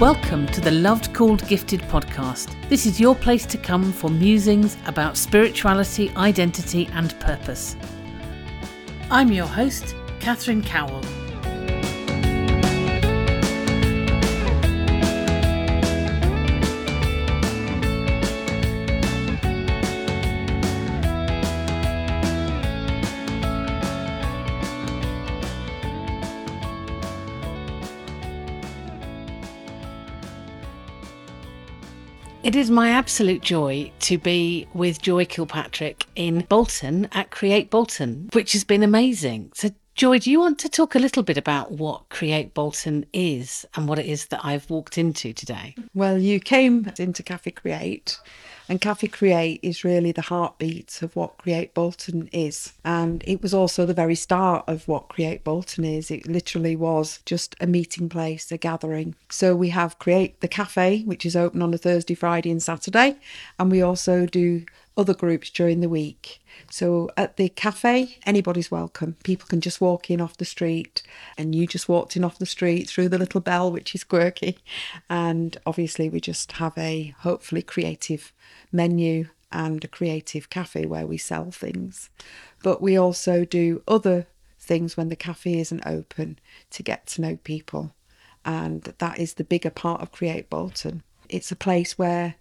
Welcome to the Loved Called Gifted podcast. This is your place to come for musings about spirituality, identity, and purpose. I'm your host, Catherine Cowell. It is my absolute joy to be with Joy Kilpatrick in Bolton at Create Bolton, which has been amazing. So, Joy, do you want to talk a little bit about what Create Bolton is and what it is that I've walked into today? Well, you came into Cafe Create and Cafe Create is really the heartbeat of what Create Bolton is. And it was also the very start of what Create Bolton is. It literally was just a meeting place, a gathering. So we have Create the Cafe, which is open on a Thursday, Friday, and Saturday. And we also do other groups during the week. So at the cafe, anybody's welcome. People can just walk in off the street, and you just walked in off the street through the little bell, which is quirky. And obviously, we just have a hopefully creative menu and a creative cafe where we sell things. But we also do other things when the cafe isn't open to get to know people. And that is the bigger part of Create Bolton. It's a place where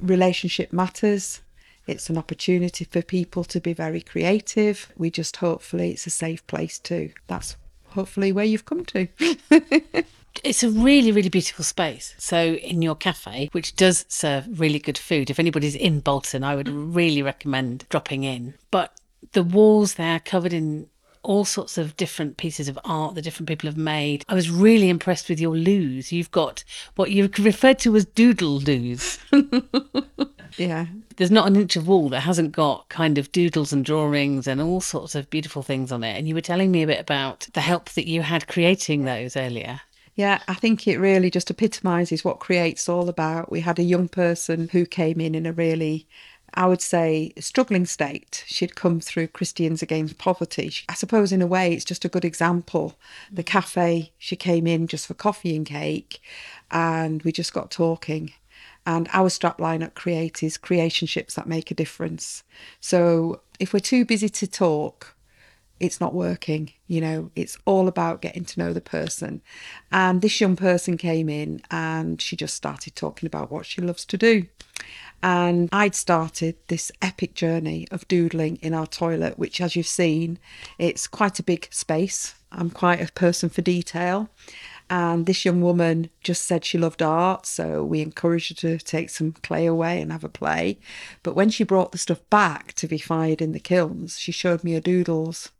relationship matters it's an opportunity for people to be very creative. We just hopefully it's a safe place too. That's hopefully where you've come to. it's a really, really beautiful space. So, in your cafe, which does serve really good food, if anybody's in Bolton, I would really recommend dropping in. But the walls there are covered in all sorts of different pieces of art that different people have made. I was really impressed with your loos. You've got what you referred to as doodle loos. yeah. There's not an inch of wall that hasn't got kind of doodles and drawings and all sorts of beautiful things on it. And you were telling me a bit about the help that you had creating those earlier. Yeah, I think it really just epitomises what Create's all about. We had a young person who came in in a really I would say, struggling state. She'd come through Christians Against Poverty. I suppose, in a way, it's just a good example. The cafe, she came in just for coffee and cake, and we just got talking. And our strapline at Create is creationships that make a difference. So if we're too busy to talk, it's not working. You know, it's all about getting to know the person. And this young person came in and she just started talking about what she loves to do. And I'd started this epic journey of doodling in our toilet, which, as you've seen, it's quite a big space. I'm quite a person for detail. And this young woman just said she loved art, so we encouraged her to take some clay away and have a play. But when she brought the stuff back to be fired in the kilns, she showed me her doodles.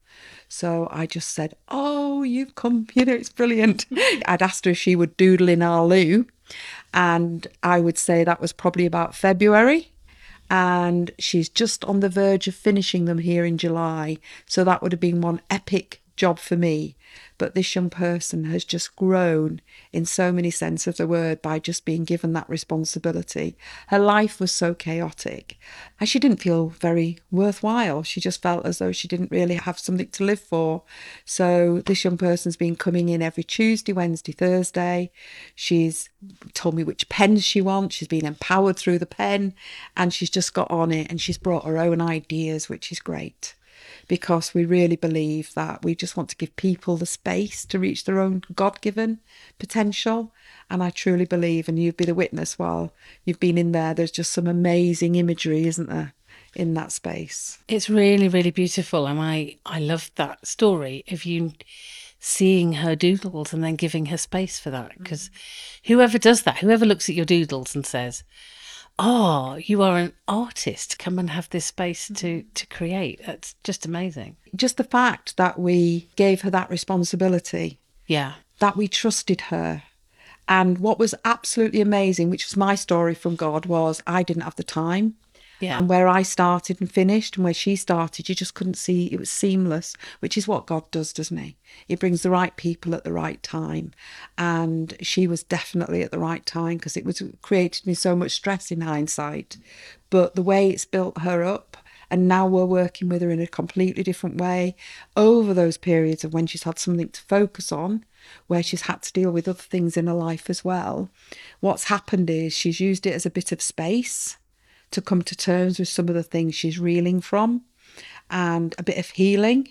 So I just said, Oh, you've come, you know, it's brilliant. I'd asked her if she would doodle in our loo. And I would say that was probably about February. And she's just on the verge of finishing them here in July. So that would have been one epic job for me. But this young person has just grown in so many sense of the word by just being given that responsibility. Her life was so chaotic and she didn't feel very worthwhile. She just felt as though she didn't really have something to live for. So this young person's been coming in every Tuesday, Wednesday, Thursday. She's told me which pens she wants. She's been empowered through the pen and she's just got on it and she's brought her own ideas, which is great because we really believe that we just want to give people the space to reach their own God given potential. And I truly believe, and you'd be the witness while you've been in there, there's just some amazing imagery, isn't there? in that space. It's really, really beautiful. And I, I love that story of you seeing her doodles and then giving her space for that. Because mm-hmm. whoever does that, whoever looks at your doodles and says, oh, you are an artist. Come and have this space to to create. That's just amazing. Just the fact that we gave her that responsibility. Yeah. That we trusted her. And what was absolutely amazing, which was my story from God, was I didn't have the time. Yeah. And where I started and finished and where she started, you just couldn't see it was seamless, which is what God does, doesn't he? He brings the right people at the right time. And she was definitely at the right time because it was created me so much stress in hindsight. But the way it's built her up And now we're working with her in a completely different way over those periods of when she's had something to focus on, where she's had to deal with other things in her life as well. What's happened is she's used it as a bit of space to come to terms with some of the things she's reeling from and a bit of healing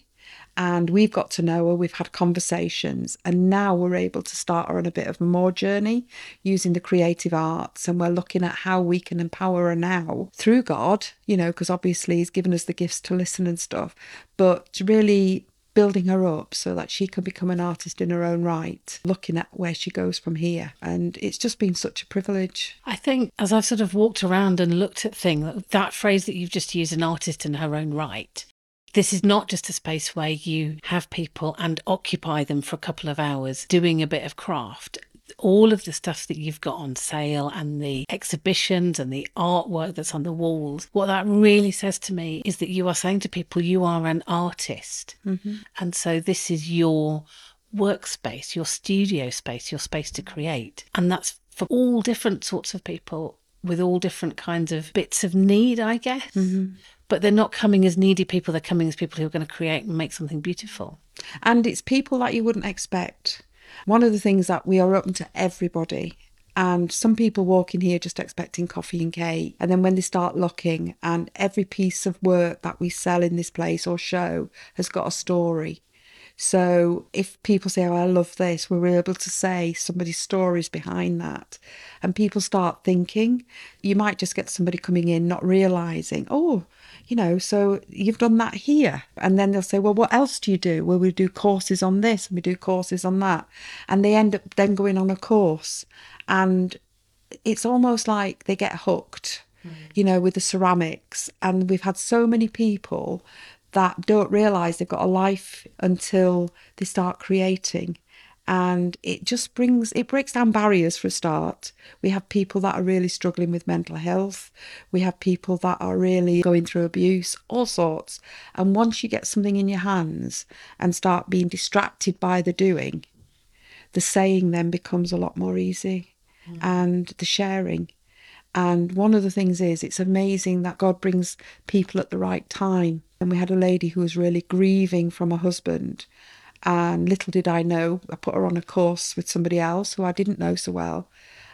and we've got to know her, we've had conversations, and now we're able to start her on a bit of a more journey using the creative arts. And we're looking at how we can empower her now through God, you know, because obviously He's given us the gifts to listen and stuff, but to really building her up so that she can become an artist in her own right, looking at where she goes from here. And it's just been such a privilege. I think as I've sort of walked around and looked at things, that phrase that you've just used, an artist in her own right, this is not just a space where you have people and occupy them for a couple of hours doing a bit of craft all of the stuff that you've got on sale and the exhibitions and the artwork that's on the walls, what that really says to me is that you are saying to people, you are an artist. Mm-hmm. And so this is your workspace, your studio space, your space to create. And that's for all different sorts of people with all different kinds of bits of need, I guess. Mm-hmm but they're not coming as needy people, they're coming as people who are going to create and make something beautiful. And it's people that you wouldn't expect. One of the things that we are open to everybody. And some people walk in here just expecting coffee and cake. And then when they start looking, and every piece of work that we sell in this place or show has got a story. So if people say, Oh, I love this, we're able to say somebody's stories behind that. And people start thinking, you might just get somebody coming in not realizing, Oh, you know, so you've done that here. And then they'll say, well, what else do you do? Well, we do courses on this and we do courses on that. And they end up then going on a course. And it's almost like they get hooked, mm. you know, with the ceramics. And we've had so many people that don't realize they've got a life until they start creating and it just brings it breaks down barriers for a start. We have people that are really struggling with mental health. We have people that are really going through abuse all sorts. And once you get something in your hands and start being distracted by the doing the saying then becomes a lot more easy mm. and the sharing. And one of the things is it's amazing that god brings people at the right time. And we had a lady who was really grieving from a husband and little did I know, I put her on a course with somebody else who I didn't know so well.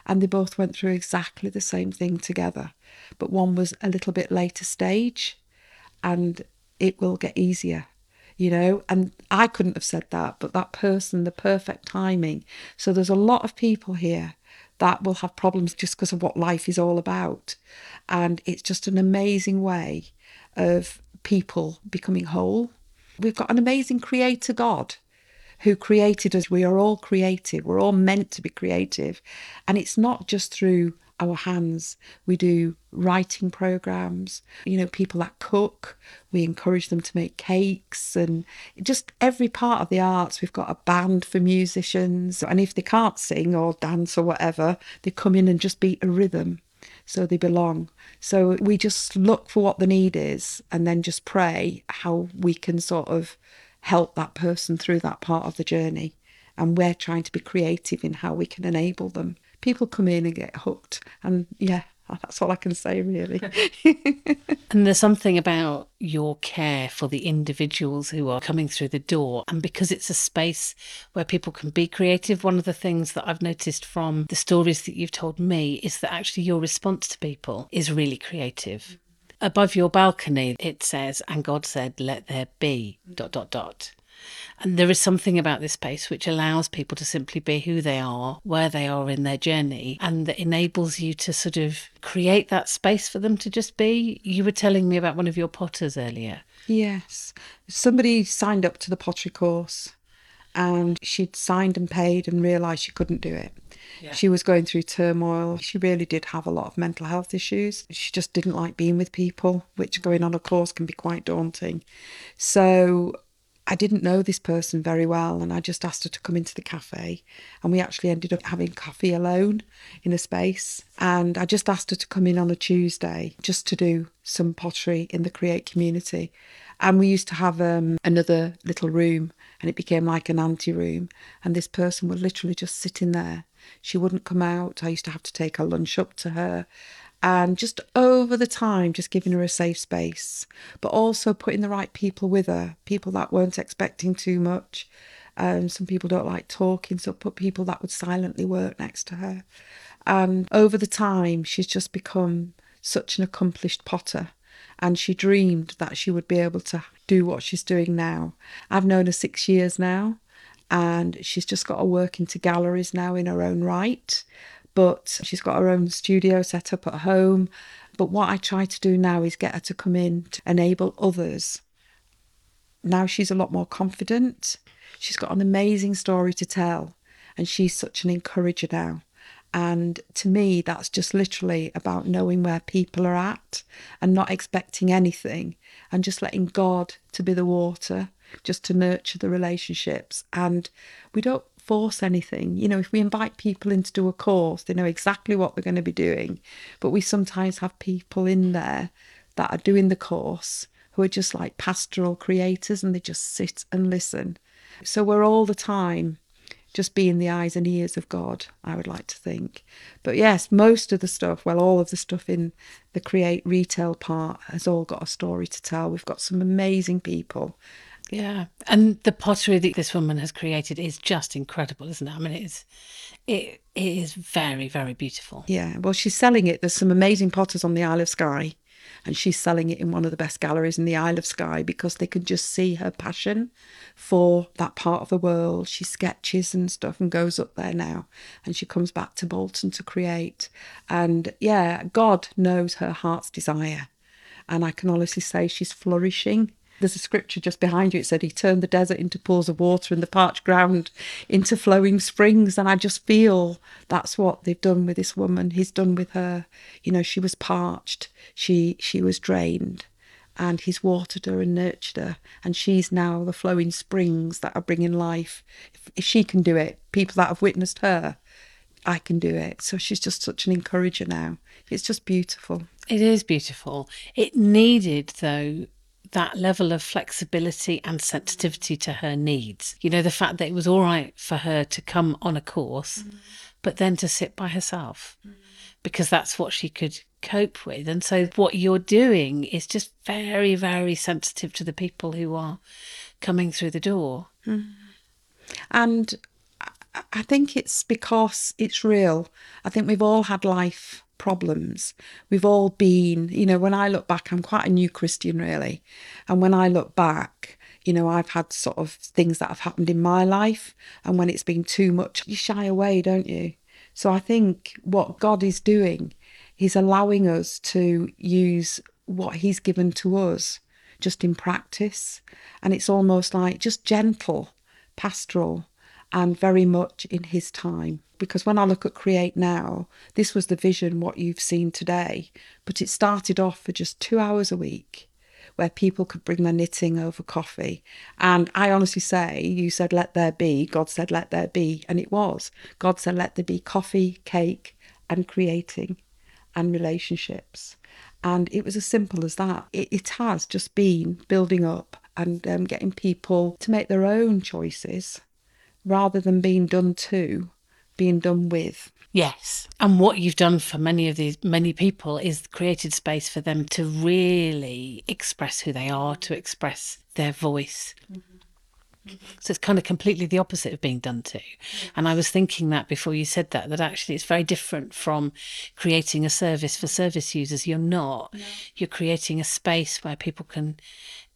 And they both went through exactly the same thing together. But one was a little bit later stage and it will get easier, you know. And I couldn't have said that, but that person, the perfect timing. So there's a lot of people here that will have problems just because of what life is all about. And it's just an amazing way of people becoming whole. We've got an amazing creator God who created us. We are all creative. We're all meant to be creative. And it's not just through our hands. We do writing programs, you know, people that cook, we encourage them to make cakes and just every part of the arts. We've got a band for musicians. And if they can't sing or dance or whatever, they come in and just beat a rhythm. So they belong. So we just look for what the need is and then just pray how we can sort of help that person through that part of the journey. And we're trying to be creative in how we can enable them. People come in and get hooked. And yeah, that's all I can say, really. and there's something about your care for the individuals who are coming through the door. And because it's a space where people can be creative, one of the things that I've noticed from the stories that you've told me is that actually your response to people is really creative above your balcony, it says, and God said, let there be, dot, dot, dot. And there is something about this space which allows people to simply be who they are, where they are in their journey, and that enables you to sort of create that space for them to just be. You were telling me about one of your potters earlier. Yes. Somebody signed up to the pottery course and she'd signed and paid and realised she couldn't do it. Yeah. She was going through turmoil. She really did have a lot of mental health issues. She just didn't like being with people, which going on a course can be quite daunting. So I didn't know this person very well, and I just asked her to come into the cafe. And we actually ended up having coffee alone in a space. And I just asked her to come in on a Tuesday just to do some pottery in the Create community. And we used to have um, another little room, and it became like an ante room. And this person would literally just sit in there she wouldn't come out. I used to have to take her lunch up to her. and just over the time, just giving her a safe space, but also putting the right people with her, people that weren't expecting too much. Um, some people don't like talking, so put people that would silently work next to her. And over the time, she's just become such an accomplished potter. And she dreamed that she would be able to do what she's doing now. I've known her six years now, and she's just got to work into galleries now in her own right but she's got her own studio set up at home. But what I try to do now is get her to come in to enable others. Now she's a lot more confident. She's got an amazing story to tell, and she's such an encourager now. And to me, that's just literally about knowing where people are at and not expecting anything and just letting God to be the water, just to nurture the relationships. And we don't force anything. You know, if we invite people in to do a course, they know exactly what they're going to be doing. But we sometimes have people in there that are doing the course who are just like pastoral creators and they just sit and listen. So we're all the time just being the eyes and ears of God, I would like to think. But yes, most of the stuff, well, all of the stuff in the create retail part has all got a story to tell. We've got some amazing people yeah, and the pottery that this woman has created is just incredible, isn't it? I mean, it's it, it is very very beautiful. Yeah, well, she's selling it. There's some amazing potters on the Isle of Skye, and she's selling it in one of the best galleries in the Isle of Skye because they can just see her passion for that part of the world. She sketches and stuff and goes up there now, and she comes back to Bolton to create. And yeah, God knows her heart's desire, and I can honestly say she's flourishing there's a scripture just behind you. It said he turned the desert into pools of water and the parched ground into flowing springs. And I just feel that's what they've done with this woman. He's done with her. You know, she was parched, she she was drained, and he's watered her and nurtured her. And she's now the flowing springs that are bringing life. If, if she can do it, people that have witnessed her, I can do it. So she's just such an encourager now. It's just beautiful. It is beautiful. It needed, though, that level of flexibility and sensitivity to her needs. You know, the fact that it was all right for her to come on a course, mm. but then to sit by herself mm. because that's what she could cope with. And so, what you're doing is just very, very sensitive to the people who are coming through the door. Mm. And I think it's because it's real. I think we've all had life problems. We've all been, you know, when I look back, I'm quite a new Christian, really. And when I look back, you know, I've had sort of things that have happened in my life. And when it's been too much, you shy away, don't you? So I think what God is doing, He's allowing us to use what He's given to us just in practice. And it's almost like just gentle, pastoral, and very much in His time because when I look at Create Now, this was the vision, what you've seen today. But it started off for just two hours a week where people could bring their knitting over coffee. And I honestly say, you said, let there be. God said, let there be. And it was. God said, let there be coffee, cake, and creating and relationships. And it was as simple as that. It, it has just been building up and um, getting people to make their own choices rather than being done to being done with. Yes. And what you've done for many of these many people is created space for them to really express who they are, to express their voice. Mm-hmm. So it's kind of completely the opposite of being done to. And I was thinking that before you said that, that actually it's very different from creating a service for service users. You're not. No. You're creating a space where people can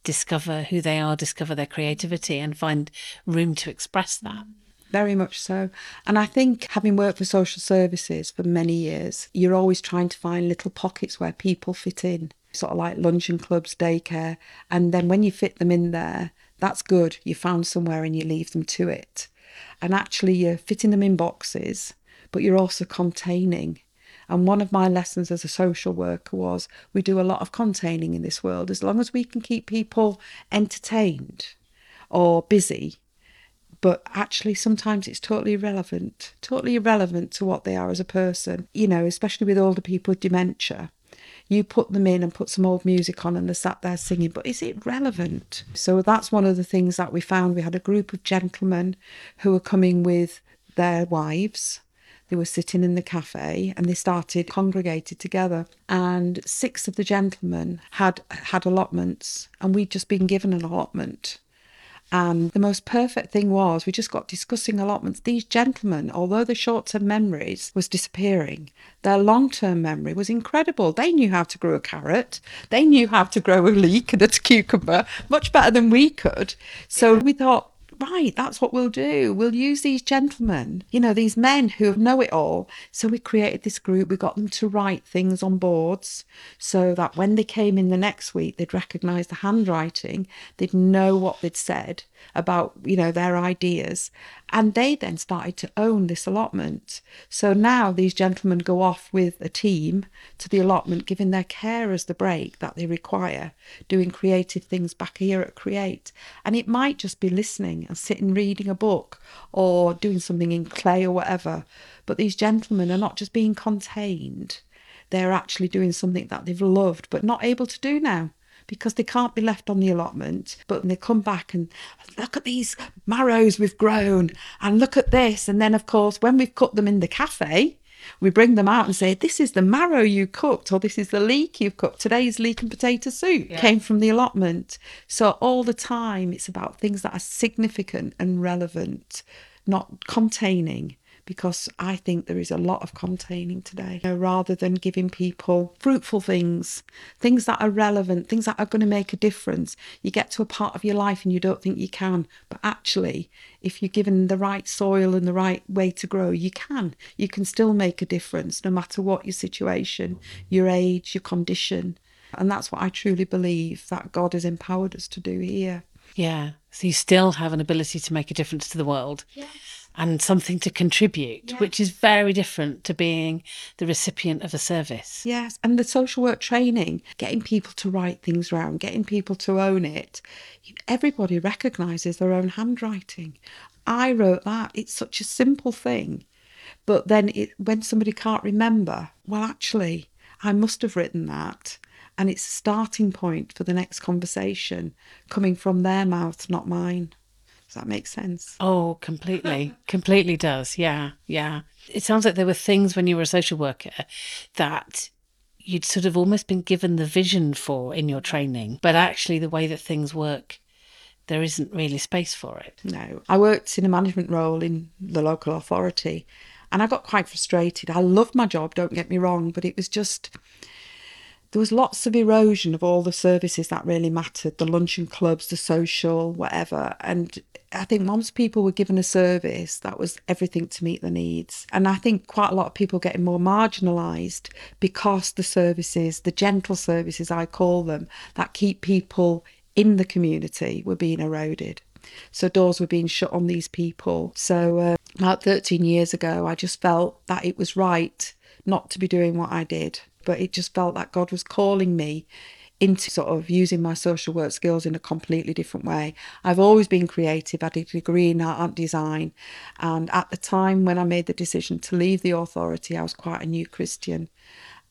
discover who they are, discover their creativity, and find room to express that. Very much so. And I think having worked for social services for many years, you're always trying to find little pockets where people fit in, sort of like luncheon clubs, daycare. And then when you fit them in there, that's good. You found somewhere and you leave them to it. And actually, you're fitting them in boxes, but you're also containing. And one of my lessons as a social worker was we do a lot of containing in this world. As long as we can keep people entertained or busy, but actually sometimes it's totally irrelevant, totally irrelevant to what they are as a person. You know, especially with older people with dementia. You put them in and put some old music on and they're sat there singing, but is it relevant? So that's one of the things that we found. We had a group of gentlemen who were coming with their wives. They were sitting in the cafe and they started congregated together. And six of the gentlemen had had allotments, and we'd just been given an allotment. And the most perfect thing was we just got discussing allotments. These gentlemen, although the short term memories was disappearing, their long term memory was incredible. They knew how to grow a carrot, they knew how to grow a leek and a cucumber much better than we could. So we thought, right, that's what we'll do. We'll use these gentlemen, you know, these men who know it all. So we created this group. We got them to write things on boards so that when they came in the next week, they'd recognize the handwriting, they'd know what they'd said about, you know, their ideas. And they then started to own this allotment. So now these gentlemen go off with a team to the allotment, giving their carers the break that they require, doing creative things back here at Create. And it might just be listening and sitting reading a book or doing something in clay or whatever. But these gentlemen are not just being contained, they're actually doing something that they've loved but not able to do now because they can't be left on the allotment. But when they come back and look at these marrows we've grown and look at this. And then, of course, when we've cut them in the cafe, we bring them out and say, This is the marrow you cooked, or this is the leek you've cooked. Today's leek and potato soup yeah. came from the allotment. So, all the time, it's about things that are significant and relevant, not containing because I think there is a lot of containing today you know, rather than giving people fruitful things, things that are relevant, things that are going to make a difference. You get to a part of your life and you don't think you can, but actually, if you're given the right soil and the right way to grow, you can. You can still make a difference no matter what your situation, your age, your condition. And that's what I truly believe that God has empowered us to do here. Yeah. So you still have an ability to make a difference to the world. Yes and something to contribute, yes. which is very different to being the recipient of a service. Yes, and the social work training, getting people to write things around, getting people to own it. Everybody recognises their own handwriting. I wrote that. It's such a simple thing. But then it, when somebody can't remember, well, actually, I must have written that. And it's a starting point for the next conversation coming from their mouth, not mine. Does that make sense? Oh, completely. completely does. Yeah. Yeah. It sounds like there were things when you were a social worker that you'd sort of almost been given the vision for in your training, but actually the way that things work there isn't really space for it. No. I worked in a management role in the local authority and I got quite frustrated. I loved my job, don't get me wrong, but it was just there was lots of erosion of all the services that really mattered the luncheon clubs, the social, whatever. And I think once people were given a service that was everything to meet the needs. And I think quite a lot of people getting more marginalised because the services, the gentle services, I call them, that keep people in the community were being eroded. So doors were being shut on these people. So uh, about 13 years ago, I just felt that it was right not to be doing what I did but it just felt like God was calling me into sort of using my social work skills in a completely different way. I've always been creative. I did a degree in art and design. And at the time when I made the decision to leave the authority, I was quite a new Christian.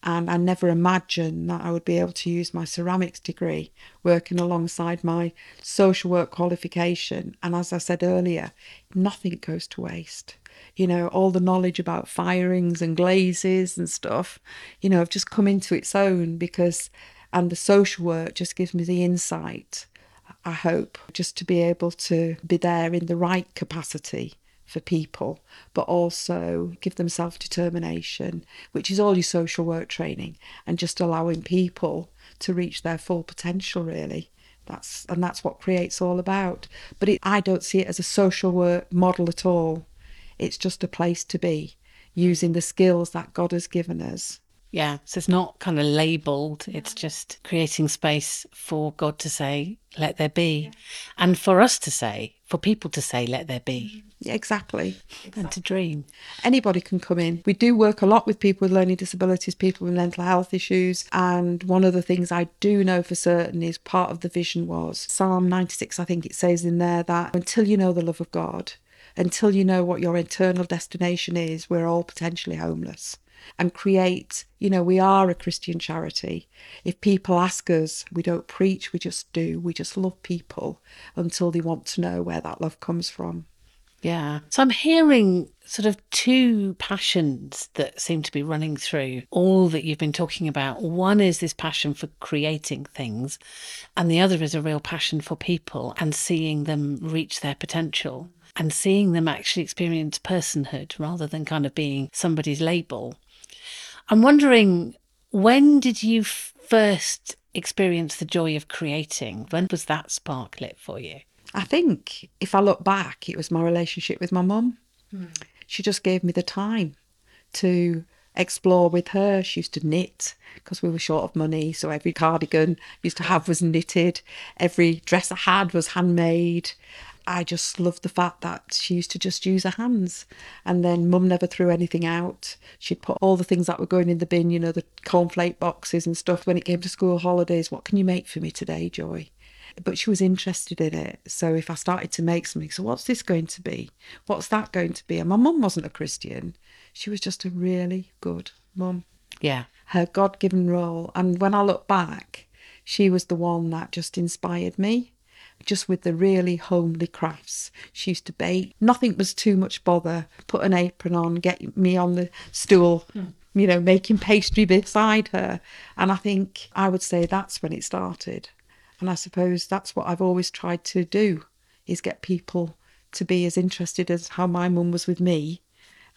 And I never imagined that I would be able to use my ceramics degree working alongside my social work qualification. And as I said earlier, nothing goes to waste you know, all the knowledge about firings and glazes and stuff, you know, have just come into its own because, and the social work just gives me the insight, I hope, just to be able to be there in the right capacity for people, but also give them self determination, which is all your social work training, and just allowing people to reach their full potential, really. That's and that's what creates all about. But it, I don't see it as a social work model at all. It's just a place to be using the skills that God has given us. Yeah, so it's not kind of labeled, it's just creating space for God to say, let there be, and for us to say, for people to say, let there be. Mm-hmm. Yeah, exactly. And to dream. Anybody can come in. We do work a lot with people with learning disabilities, people with mental health issues. And one of the things I do know for certain is part of the vision was Psalm 96, I think it says in there that until you know the love of God, until you know what your eternal destination is, we're all potentially homeless. And create, you know, we are a Christian charity. If people ask us, we don't preach, we just do. We just love people until they want to know where that love comes from. Yeah. So I'm hearing sort of two passions that seem to be running through all that you've been talking about. One is this passion for creating things, and the other is a real passion for people and seeing them reach their potential and seeing them actually experience personhood rather than kind of being somebody's label. I'm wondering when did you first experience the joy of creating? When was that spark lit for you? I think if I look back, it was my relationship with my mum. Mm. She just gave me the time to explore with her. She used to knit because we were short of money. So every cardigan I used to have was knitted. Every dress I had was handmade. I just loved the fact that she used to just use her hands. And then mum never threw anything out. She'd put all the things that were going in the bin, you know, the cornflake boxes and stuff. When it came to school holidays, what can you make for me today, Joy? But she was interested in it. So if I started to make something, so what's this going to be? What's that going to be? And my mum wasn't a Christian. She was just a really good mum. Yeah. Her God given role. And when I look back, she was the one that just inspired me just with the really homely crafts. She used to bake. Nothing was too much bother. Put an apron on, get me on the stool, mm. you know, making pastry beside her. And I think I would say that's when it started. And I suppose that's what I've always tried to do is get people to be as interested as how my mum was with me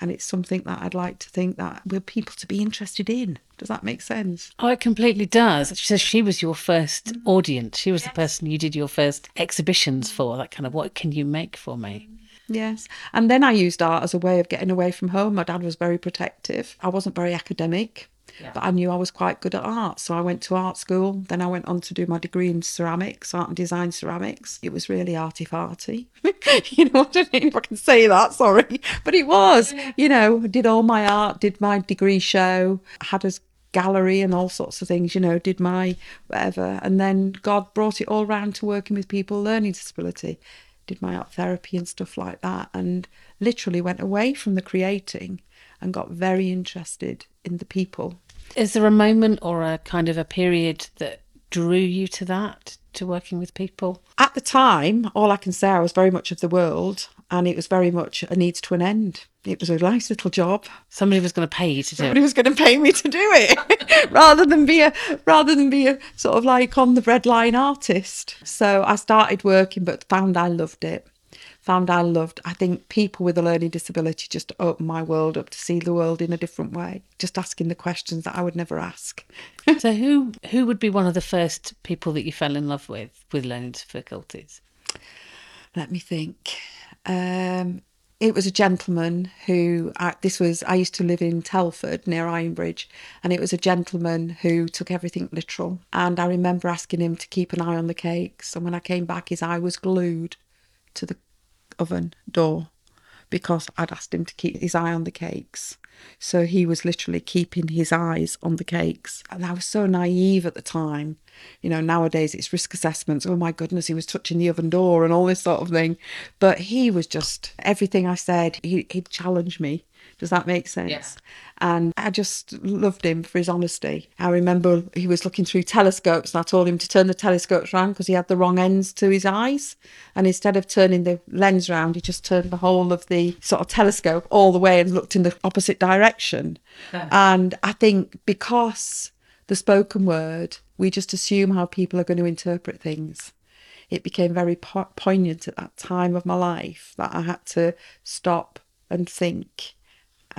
and it's something that I'd like to think that we're people to be interested in. Does that make sense? Oh, it completely does. She says she was your first mm. audience. She was yes. the person you did your first exhibitions for. That kind of what can you make for me? Yes. And then I used art as a way of getting away from home. My dad was very protective. I wasn't very academic. Yeah. But I knew I was quite good at art. So I went to art school. Then I went on to do my degree in ceramics, art and design ceramics. It was really arty farty. you know, I don't know if I can say that, sorry. But it was, you know, did all my art, did my degree show, had a gallery and all sorts of things, you know, did my whatever. And then God brought it all round to working with people learning disability. Did my art therapy and stuff like that. And literally went away from the creating and got very interested in the people. Is there a moment or a kind of a period that drew you to that, to working with people? At the time, all I can say, I was very much of the world and it was very much a needs to an end. It was a nice little job. Somebody was going to pay you to do Somebody it. was going to pay me to do it rather than be a rather than be a sort of like on the breadline artist. So I started working but found I loved it found I loved. I think people with a learning disability just opened my world up to see the world in a different way, just asking the questions that I would never ask. so who who would be one of the first people that you fell in love with with learning difficulties? Let me think. Um, it was a gentleman who I, this was I used to live in Telford near Ironbridge and it was a gentleman who took everything literal and I remember asking him to keep an eye on the cakes and when I came back his eye was glued to the oven door because I'd asked him to keep his eye on the cakes. So he was literally keeping his eyes on the cakes. And I was so naive at the time. You know, nowadays it's risk assessments. Oh my goodness, he was touching the oven door and all this sort of thing. But he was just everything I said, he, he'd challenge me. Does that make sense? Yes. And I just loved him for his honesty. I remember he was looking through telescopes and I told him to turn the telescopes around because he had the wrong ends to his eyes. And instead of turning the lens round, he just turned the whole of the sort of telescope all the way and looked in the opposite direction. And I think because the spoken word, we just assume how people are going to interpret things it became very po- poignant at that time of my life that I had to stop and think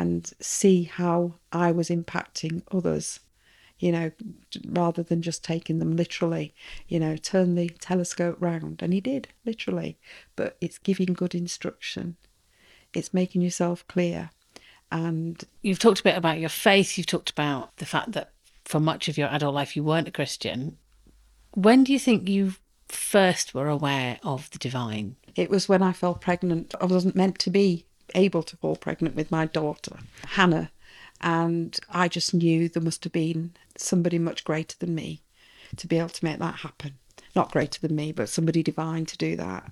and see how I was impacting others, you know, rather than just taking them literally, you know, turn the telescope round. And he did, literally. But it's giving good instruction, it's making yourself clear. And you've talked a bit about your faith, you've talked about the fact that for much of your adult life you weren't a Christian. When do you think you first were aware of the divine? It was when I fell pregnant. I wasn't meant to be able to fall pregnant with my daughter, Hannah. And I just knew there must have been somebody much greater than me to be able to make that happen. Not greater than me, but somebody divine to do that.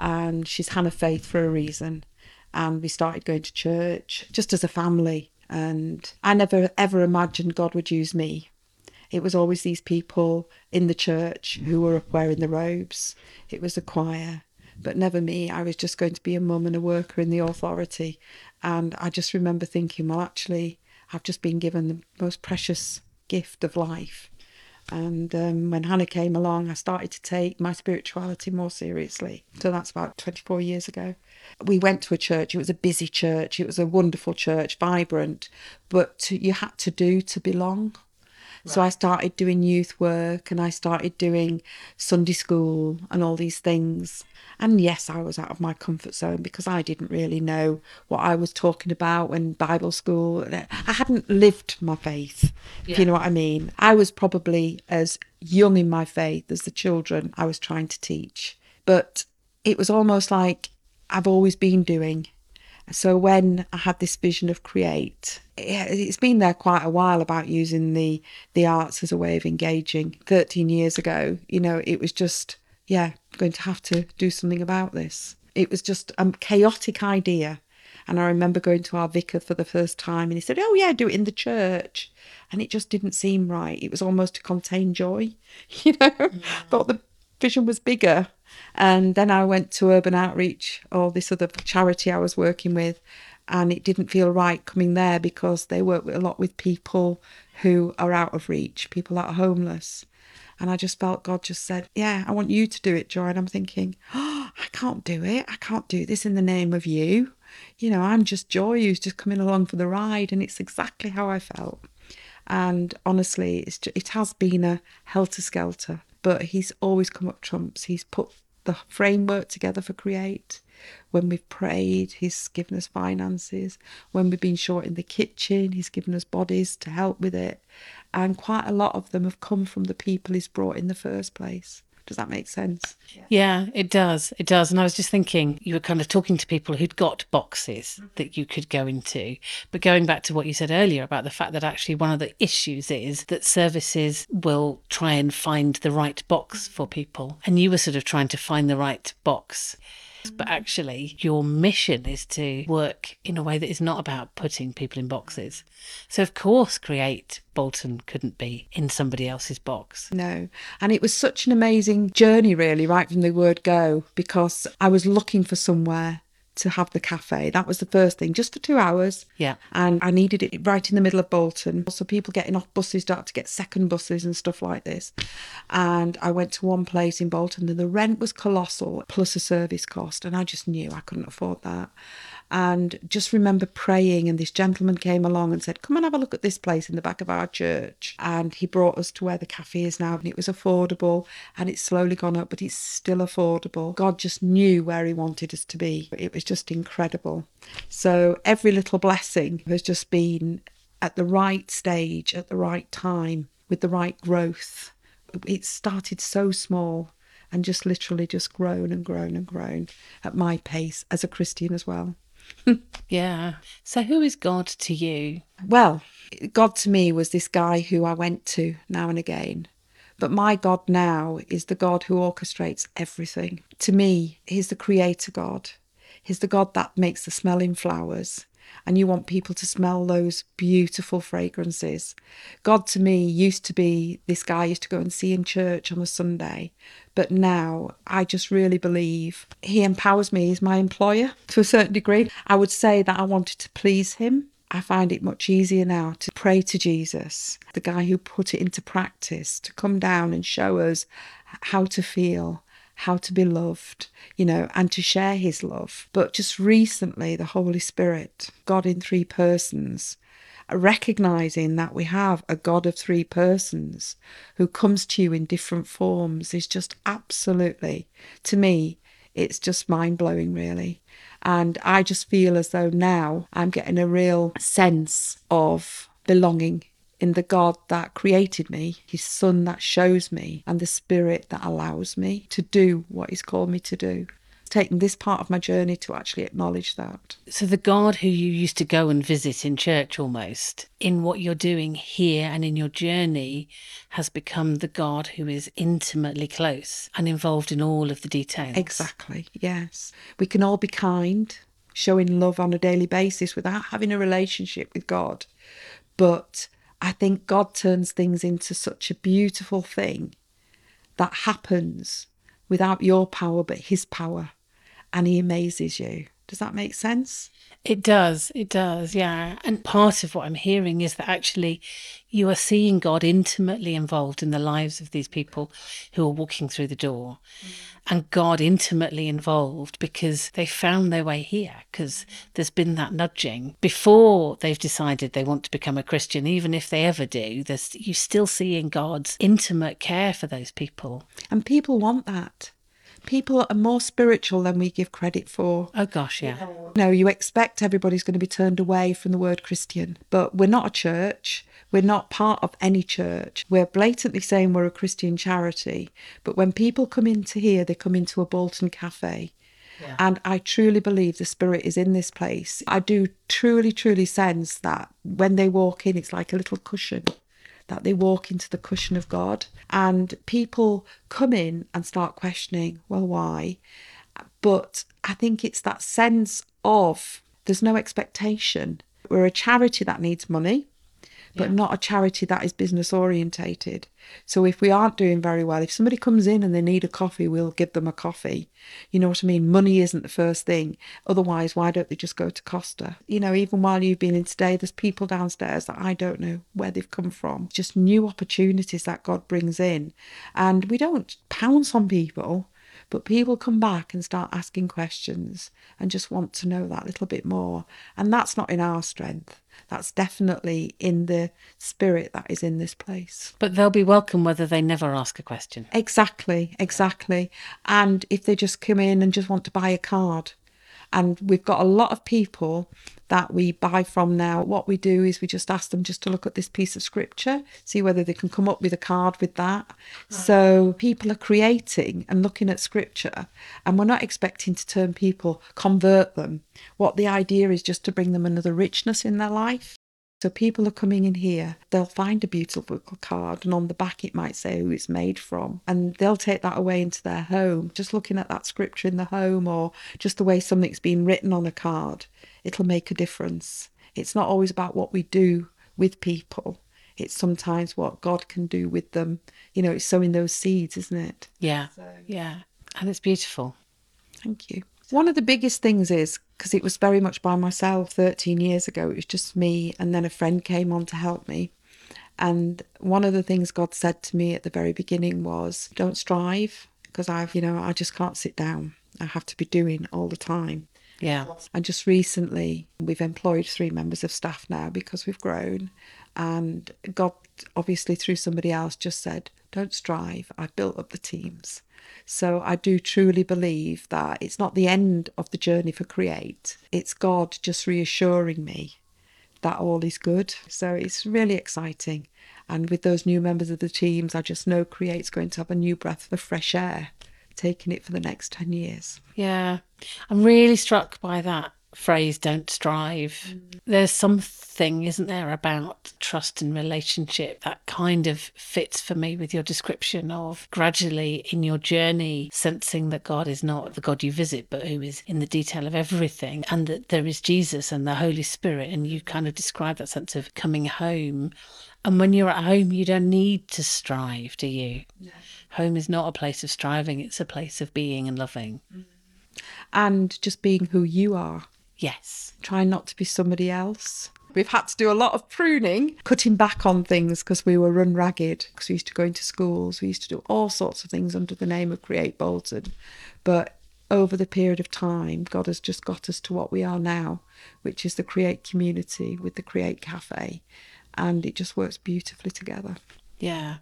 And she's Hannah Faith for a reason. And we started going to church just as a family. And I never ever imagined God would use me. It was always these people in the church who were up wearing the robes. It was the choir but never me. I was just going to be a mum and a worker in the authority. And I just remember thinking, well, actually, I've just been given the most precious gift of life. And um, when Hannah came along, I started to take my spirituality more seriously. So that's about 24 years ago. We went to a church. It was a busy church. It was a wonderful church, vibrant, but you had to do to belong. So I started doing youth work and I started doing Sunday school and all these things. And yes, I was out of my comfort zone because I didn't really know what I was talking about when Bible school. I hadn't lived my faith, yeah. if you know what I mean. I was probably as young in my faith as the children I was trying to teach. But it was almost like I've always been doing so when I had this vision of create, it's been there quite a while about using the the arts as a way of engaging. Thirteen years ago, you know, it was just yeah, going to have to do something about this. It was just a chaotic idea. And I remember going to our vicar for the first time and he said, Oh, yeah, do it in the church. And it just didn't seem right. It was almost to contain joy. You know, mm. thought the vision was bigger. And then I went to Urban Outreach or this other charity I was working with, and it didn't feel right coming there because they work a lot with people who are out of reach, people that are homeless. And I just felt God just said, Yeah, I want you to do it, Joy. And I'm thinking, Oh, I can't do it. I can't do this in the name of you. You know, I'm just Joy who's just coming along for the ride. And it's exactly how I felt. And honestly, it's it has been a helter skelter but he's always come up trumps. He's put the framework together for Create. When we've prayed, he's given us finances. When we've been short in the kitchen, he's given us bodies to help with it. And quite a lot of them have come from the people he's brought in the first place. Does that make sense? Yeah. yeah, it does. It does. And I was just thinking, you were kind of talking to people who'd got boxes mm-hmm. that you could go into. But going back to what you said earlier about the fact that actually one of the issues is that services will try and find the right box for people. And you were sort of trying to find the right box but actually your mission is to work in a way that is not about putting people in boxes. So, of course, Create Bolton couldn't be in somebody else's box. No. And it was such an amazing journey, really, right from the word go, because I was looking for somewhere to have the cafe. That was the first thing, just for two hours. Yeah. And I needed it right in the middle of Bolton. So people getting off buses start to get second buses and stuff like this. And I went to one place in Bolton and the rent was colossal plus a service cost. And I just knew I couldn't afford that and just remember praying. And this gentleman came along and said come and have a look at this place in the back of our church. And he brought us to where the cafe is now and it was affordable and it's slowly gone up but it's still affordable. God just knew where he wanted us to be. It was just incredible. So every little blessing has just been at the right stage at the right time with the right growth. It started so small and just literally just grown and grown and grown at my pace as a Christian as well. yeah. So, who is God to you? Well, God to me was this guy who I went to now and again. But my God now is the God who orchestrates everything. To me, He's the creator God. He's the God that makes the smelling flowers and you want people to smell those beautiful fragrances. God to me used to be this guy I used to go and see in church on a Sunday, but now I just really believe he empowers me He's my employer to a certain degree. I would say that I wanted to please him. I find it much easier now to pray to Jesus, the guy who put it into practice, to come down and show us how to feel, how to be loved, you know, and to share his love. But just recently, the Holy Spirit, God in three persons, recognizing that we have a God of three persons who comes to you in different forms is just absolutely, to me, it's just mind blowing, really. And I just feel as though now I'm getting a real sense of belonging in the God that created me, His Son that shows me, and the Spirit that allows me to do what He's called me to do. Taking this part of my journey to actually acknowledge that. So, the God who you used to go and visit in church almost, in what you're doing here and in your journey, has become the God who is intimately close and involved in all of the details. Exactly, yes. We can all be kind, showing love on a daily basis without having a relationship with God. But I think God turns things into such a beautiful thing that happens without your power but His power. and he amazes you. Does that make sense? It does. It does. Yeah. And part of what I'm hearing is that actually you are seeing God intimately involved in the lives of these people who are walking through the door. Mm. And God intimately involved because they found their way here, because there's been that nudging before they've decided they want to become a Christian, even if they ever do, there's you still seeing God's intimate care for those people. And people want that people are more spiritual than we give credit for. Oh, gosh, yeah. No, you expect everybody's going to be turned away from the word Christian, but we're not a church. We're not part of any church. We're blatantly saying we're a Christian charity, but when people come into here, they come into a Bolton cafe. Yeah. And I truly believe the spirit is in this place. I do truly, truly sense that when they walk in, it's like a little cushion that they walk into the cushion of God. And people come in and start questioning, well, why? But I think it's that sense of there's no expectation. We're a charity that needs money but yeah. not a charity that is business orientated. So if we aren't doing very well, if somebody comes in and they need a coffee, we'll give them a coffee. You know what I mean? Money isn't the first thing. Otherwise, why don't they just go to Costa? You know, even while you've been in today, there's people downstairs that I don't know where they've come from. Just new opportunities that God brings in. And we don't pounce on people but people come back and start asking questions and just want to know that little bit more. And that's not in our strength. That's definitely in the spirit that is in this place. But they'll be welcome whether they never ask a question. Exactly, exactly. And if they just come in and just want to buy a card, and we've got a lot of people that we buy from now. What we do is we just ask them just to look at this piece of scripture, see whether they can come up with a card with that. So people are creating and looking at scripture, and we're not expecting to turn people, convert them. What the idea is just to bring them another richness in their life. So people are coming in here, they'll find a beautiful card, and on the back it might say who it's made from, and they'll take that away into their home. Just looking at that scripture in the home, or just the way something's been written on a card, it'll make a difference. It's not always about what we do with people. It's sometimes what God can do with them. You know, it's sowing those seeds, isn't it? Yeah. So. Yeah. And it's beautiful. Thank you. One of the biggest things is because it was very much by myself 13 years ago, it was just me, and then a friend came on to help me. And one of the things God said to me at the very beginning was, Don't strive, because I've, you know, I just can't sit down. I have to be doing all the time. Yeah. And just recently, we've employed three members of staff now because we've grown. And God, obviously, through somebody else, just said, Don't strive. I've built up the teams. So I do truly believe that it's not the end of the journey for Create, it's God just reassuring me that all is good. So it's really exciting. And with those new members of the teams, I just know Create's going to have a new breath of fresh air, taking it for the next 10 years. Yeah, I'm really struck by that phrase don't strive. Mm. There's something, isn't there, about trust and relationship that kind of fits for me with your description of gradually in your journey sensing that God is not the God you visit, but who is in the detail of everything, and that there is Jesus and the Holy Spirit. And you kind of describe that sense of coming home. And when you're at home, you don't need to strive, do you? No. Home is not a place of striving, it's a place of being and loving. Mm. And just being who you are Yes. Try not to be somebody else. We've had to do a lot of pruning, cutting back on things because we were run ragged. Because we used to go into schools, we used to do all sorts of things under the name of Create Bolton. But over the period of time, God has just got us to what we are now, which is the Create community with the Create Cafe. And it just works beautifully together. Yeah.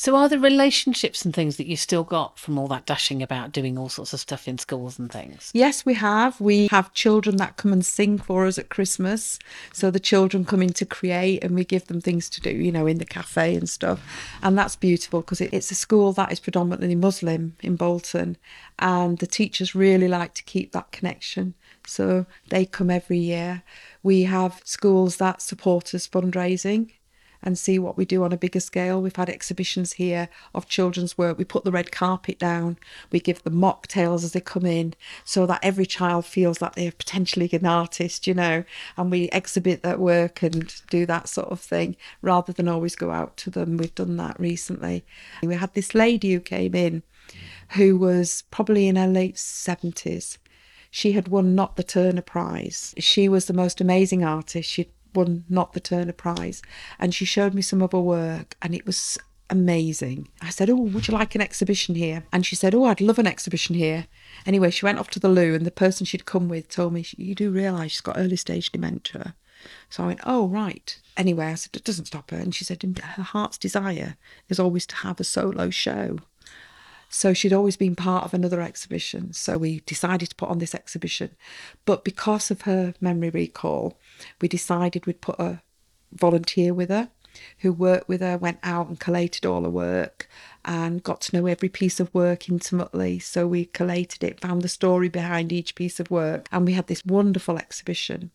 So, are there relationships and things that you've still got from all that dashing about doing all sorts of stuff in schools and things? Yes, we have. We have children that come and sing for us at Christmas. So, the children come in to create and we give them things to do, you know, in the cafe and stuff. And that's beautiful because it, it's a school that is predominantly Muslim in Bolton. And the teachers really like to keep that connection. So, they come every year. We have schools that support us fundraising and see what we do on a bigger scale. We've had exhibitions here of children's work. We put the red carpet down. We give them mocktails as they come in so that every child feels like they're potentially an artist, you know, and we exhibit their work and do that sort of thing rather than always go out to them. We've done that recently. We had this lady who came in who was probably in her late 70s She had won not the Turner Prize. She was the most amazing artist. She'd won not the Turner Prize. And she showed me some of her work, and it was amazing. I said, Oh, would you like an exhibition here? And she said, Oh, I'd love an exhibition here. Anyway, she went off to the loo, and the person she'd come with told me, You do realise she's got early stage dementia. So I went, Oh, right. Anyway, I said, It doesn't stop her. And she said, Her heart's desire is always to have a solo show. So she'd always been part of another exhibition. So we decided to put on this exhibition. But because of her memory recall, we decided we'd put a volunteer with her who worked with her, went out and collated all her work and got to know every piece of work intimately. So we collated it, found the story behind each piece of work, and we had this wonderful exhibition.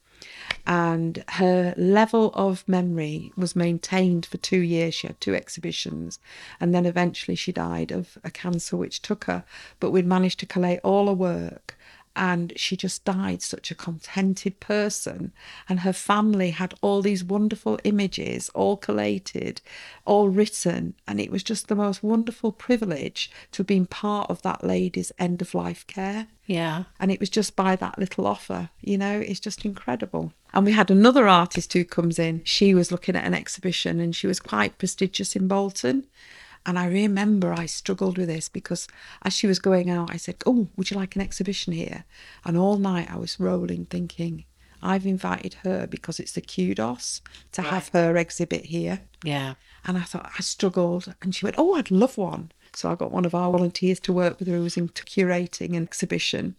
And her level of memory was maintained for two years. She had two exhibitions, and then eventually she died of a cancer which took her. But we'd managed to collate all her work and she just died such a contented person. And her family had all these wonderful images all collated all written. And it was just the most wonderful privilege to have been part of that lady's end of life care. Yeah. and it was just by that little offer you know it's just incredible. And we had another artist who comes in. She was looking at an exhibition and she was quite prestigious in bolton and I remember I struggled with this because as she was going out, I said, Oh, would you like an exhibition here? And all night I was rolling, thinking, I've invited her because it's the kudos to have her exhibit here. Yeah. And I thought, I struggled. And she went, Oh, I'd love one. So I got one of our volunteers to work with her who was into curating an exhibition.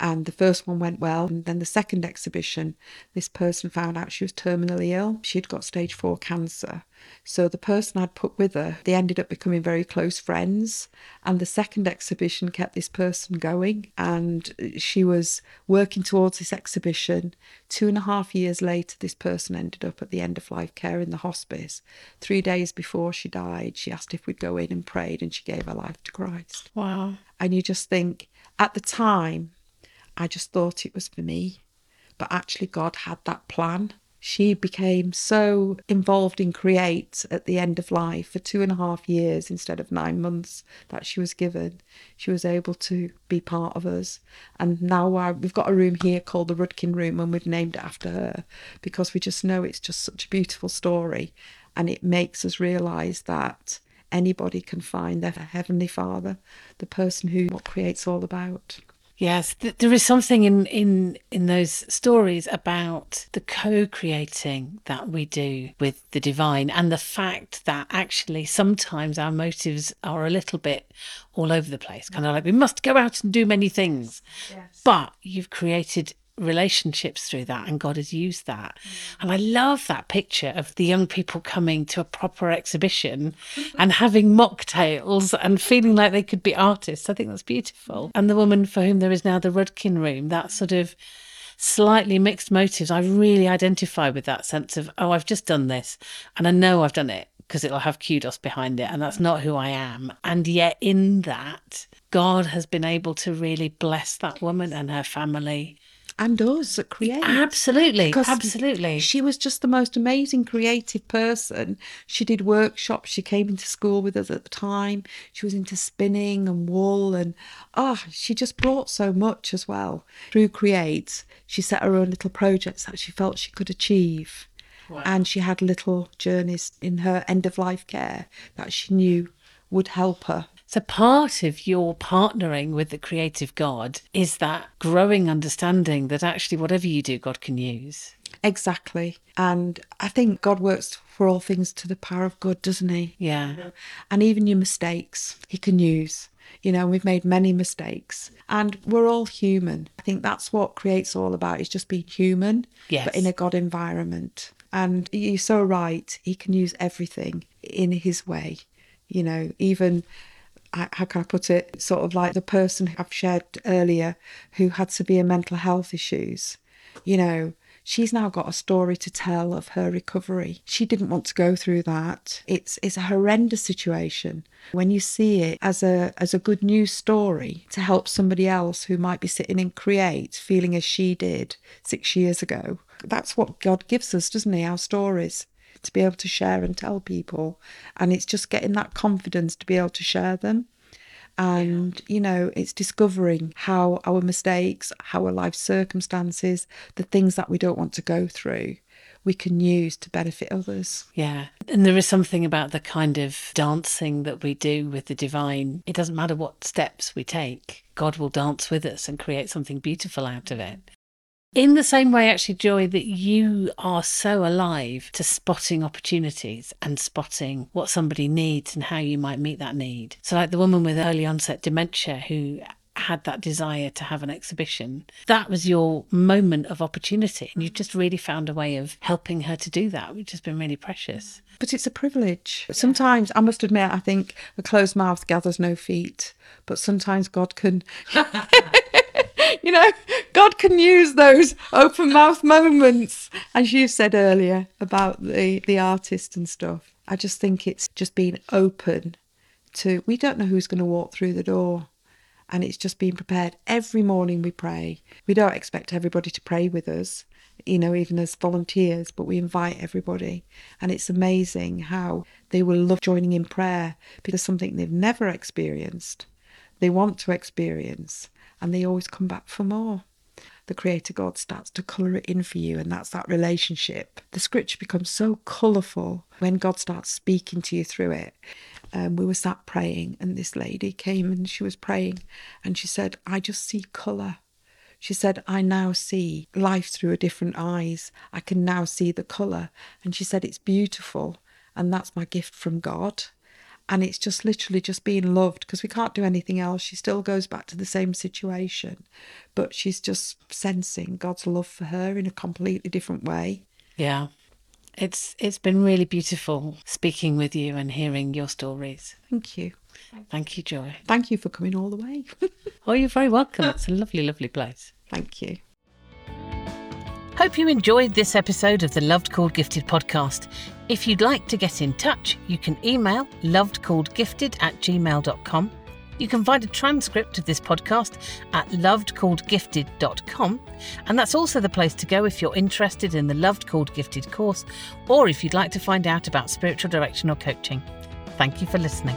And the first one went well. And then the second exhibition, this person found out she was terminally ill. She'd got stage four cancer. So the person I'd put with her, they ended up becoming very close friends. And the second exhibition kept this person going. And she was working towards this exhibition. Two and a half years later, this person ended up at the end of life care in the hospice. Three days before she died, she asked if we'd go in and prayed, and she gave her life to Christ. Wow. And you just think, at the time, I just thought it was for me. But actually, God had that plan. She became so involved in Create at the end of life for two and a half years instead of nine months that she was given. She was able to be part of us. And now we've got a room here called the Rudkin Room, and we've named it after her because we just know it's just such a beautiful story. And it makes us realise that anybody can find their Heavenly Father, the person who what creates all about. Yes, th- there is something in, in in those stories about the co-creating that we do with the divine and the fact that actually sometimes our motives are a little bit all over the place. Kind of like we must go out and do many things. But you've created relationships through that and God has used that. Mm. And I love that picture of the young people coming to a proper exhibition and having mocktails and feeling like they could be artists. I think that's beautiful. Mm. And the woman for whom there is now the Rudkin room, that sort of slightly mixed motives. I really identify with that sense of, oh, I've just done this and I know I've done it because it'll have kudos behind it and that's not who I am. And yet in that, God has been able to really bless that woman and her family. And us at Create. Absolutely. Absolutely. She was just the most amazing creative person. She did workshops. She came into school with us at the time. She was into spinning and wool and oh, she just brought so much as well. Through Create, she set her own little projects that she felt she could achieve. And she had little journeys in her end of life care that she knew would help her. So, part of your partnering with the creative God is that growing understanding that actually, whatever you do, God can use. Exactly. And I think God works for all things to the power of good, doesn't he? Yeah. And even your mistakes, he can use. You know, we've made many mistakes and we're all human. I think that's what creates all about is just being human, Yes. but in a God environment. And you're so right. He can use everything in his way. You know, even how can I put it? Sort of like the person I've shared earlier who had severe mental health issues. You know, she's now got a story to tell of her recovery. She didn't want to go through that. It's it's a horrendous situation. When you see it as a as a good news story to help somebody else who might be sitting in create feeling as she did six years ago. That's what God gives us, doesn't he? Our stories to be able to share and tell people. And it's just getting that confidence to be able to share them. And, you know, it's discovering how our mistakes, how our life circumstances, the things that we don't want to go through, we can use to benefit others. Yeah. And there is something about the kind of dancing that we do with the divine. It doesn't matter what steps we take, God will dance with us and create something beautiful out of it. In the same way, actually, Joy, that you are so alive to spotting opportunities and spotting what somebody needs and how you might meet that need. So, like the woman with early onset dementia who had that desire to have an exhibition, that was your moment of opportunity. And you just really found a way of helping her to do that, which has been really precious. But it's a privilege. Sometimes, I must admit, I think a closed mouth gathers no feet, but sometimes God can. you know, God can use those open mouth moments, as you said earlier about the, the artist and stuff. I just think it's just being open to, we don't know who's going to walk through the door. And it's just being prepared. Every morning we pray. We don't expect everybody to pray with us, you know, even as volunteers, but we invite everybody. And it's amazing how they will love joining in prayer because something they've never experienced, they want to experience and they always come back for more. The Creator God starts to colour it in for you, and that's that relationship. The scripture becomes so colourful when God starts speaking to you through it. Um, we were sat praying, and this lady came and she was praying, and she said, I just see colour. She said, I now see life through a different eyes. I can now see the colour. And she said, It's beautiful. And that's my gift from God and it's just literally just being loved because we can't do anything else. She still goes back to the same situation, but she's just sensing God's love for her in a completely different way. Yeah. It's it's been really beautiful speaking with you and hearing your stories. Thank you. Thank you, Joy. Thank you for coming all the way. oh, you're very welcome. It's a lovely, lovely place. Thank you. Hope you enjoyed this episode of the Loved Called Gifted podcast. If you'd like to get in touch, you can email lovedcalledgifted at gmail.com. You can find a transcript of this podcast at lovedcalledgifted.com, and that's also the place to go if you're interested in the Loved Called Gifted course or if you'd like to find out about spiritual direction or coaching. Thank you for listening.